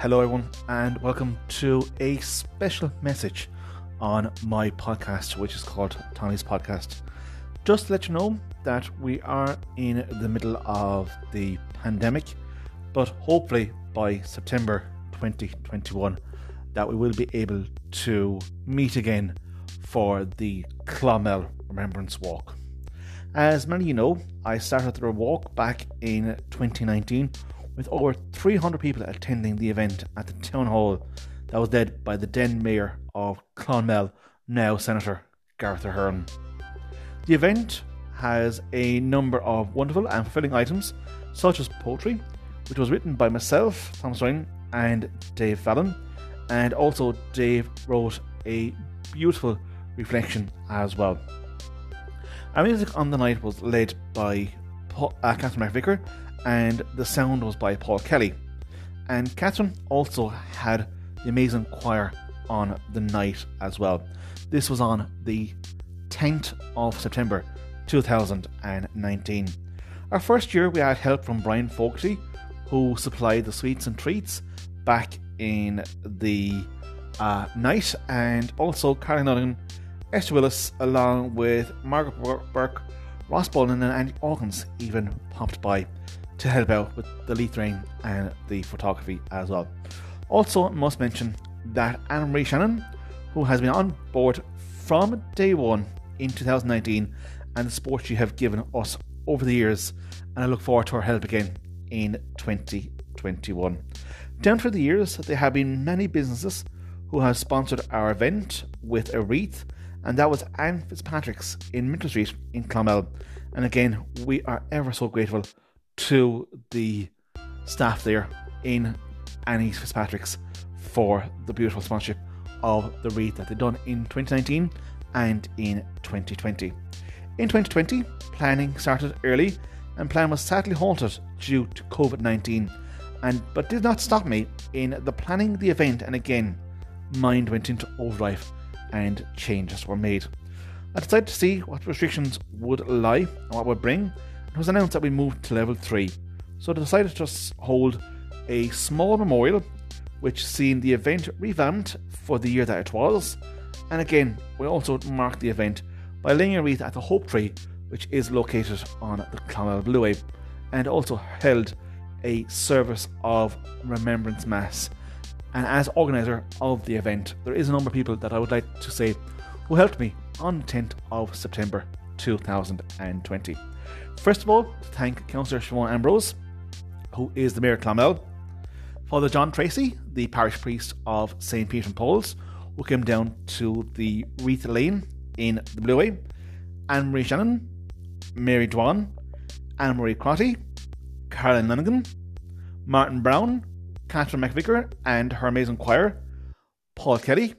Hello, everyone, and welcome to a special message on my podcast, which is called Tommy's Podcast. Just to let you know that we are in the middle of the pandemic, but hopefully by September 2021, that we will be able to meet again for the Clonmel Remembrance Walk. As many of you know, I started the walk back in 2019 with over 300 people attending the event at the town hall that was led by the then mayor of Clonmel, now Senator Garret Ahearn. The event has a number of wonderful and fulfilling items, such as poetry, which was written by myself, Thomas Ryan, and Dave Fallon, and also Dave wrote a beautiful reflection as well. Our music on the night was led by Uh, Catherine McVicker and the sound was by Paul Kelly. And Catherine also had the amazing choir on the night as well. This was on the 10th of September 2019. Our first year, we had help from Brian Fogarty, who supplied the sweets and treats back in the uh, night, and also Carly Nunnan, Esther Willis, along with Margaret Burke, Ross Bolin, and Andy Hawkins even popped by to help out with the lettering and the photography as well. Also, must mention that Anne Marie Shannon, who has been on board from day one in 2019, and the support she have given us over the years, and I look forward to her help again in 2021. Down through the years, there have been many businesses who have sponsored our event with a wreath, and that was Anne Fitzpatrick's in Minter Street in Clonmel. And again, we are ever so grateful to the staff there in Annie Fitzpatrick's for the beautiful sponsorship of the wreath that they've done in 2019 and in 2020. In 2020, planning started early and plan was sadly halted due to COVID-19 and but did not stop me in the planning the event and again mind went into overdrive and changes were made. I decided to see what restrictions would lie and what would bring it was announced that we moved to level 3, so I decided to hold a small memorial which seen the event revamped for the year that it was. And again, we also marked the event by laying a wreath at the Hope Tree, which is located on the Clonmel Blueway, and also held a service of Remembrance Mass. And as organizer of the event, there is a number of people that I would like to say who helped me on the 10th of September 2020. First of all, thank Councillor Siobhan Ambrose, who is the Mayor of Clonmel, Father John Tracy, the parish priest of St. Peter and Paul's, who came down to the Wreath Lane in the Blue Way, Anne Marie Shannon, Mary Dwan, Anne Marie Crotty, Caroline Lunigan, Martin Brown, Catherine McVicker and her amazing choir, Paul Kelly,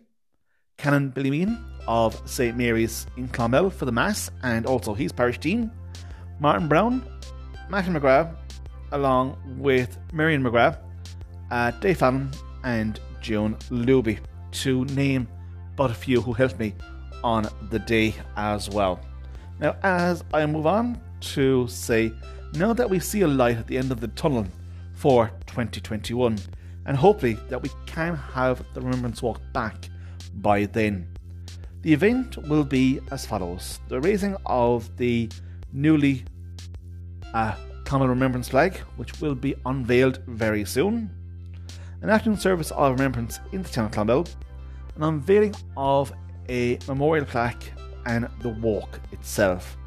Canon Billy Meehan of St. Mary's in Clonmel for the Mass and also his parish dean, Martin Brown, Matthew McGrath, along with Marion McGrath, uh, Dave Fallon, and Joan Luby, to name but a few who helped me on the day as well. Now, as I move on to say, now that we see a light at the end of the tunnel for 2021, and hopefully that we can have the Remembrance Walk back by then. The event will be as follows. The raising of the newly a common remembrance flag, which will be unveiled very soon, an afternoon service of remembrance in the town of Clonmel, an unveiling of a memorial plaque, and the walk itself.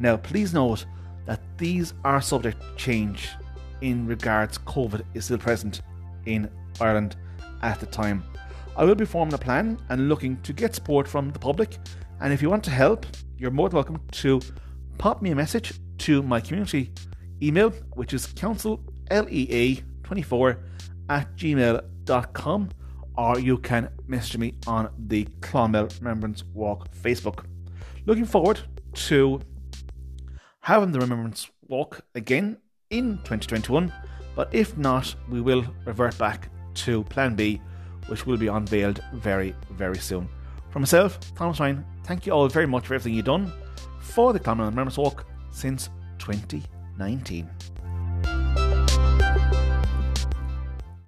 Now, please note that these are subject to change in regards COVID is still present in Ireland at the time. I will be forming a plan and looking to get support from the public. And if you want to help, you're more than welcome to pop me a message to my community email, which is councillea24 at gmail.com, or you can message me on the Clonmel Remembrance Walk Facebook. Looking forward to having the Remembrance Walk again in 2021, but if not, we will revert back to Plan B, which will be unveiled very, very soon. For myself, Thomas Ryan, thank you all very much for everything you've done for the Clonmel Remembrance Walk since 2019.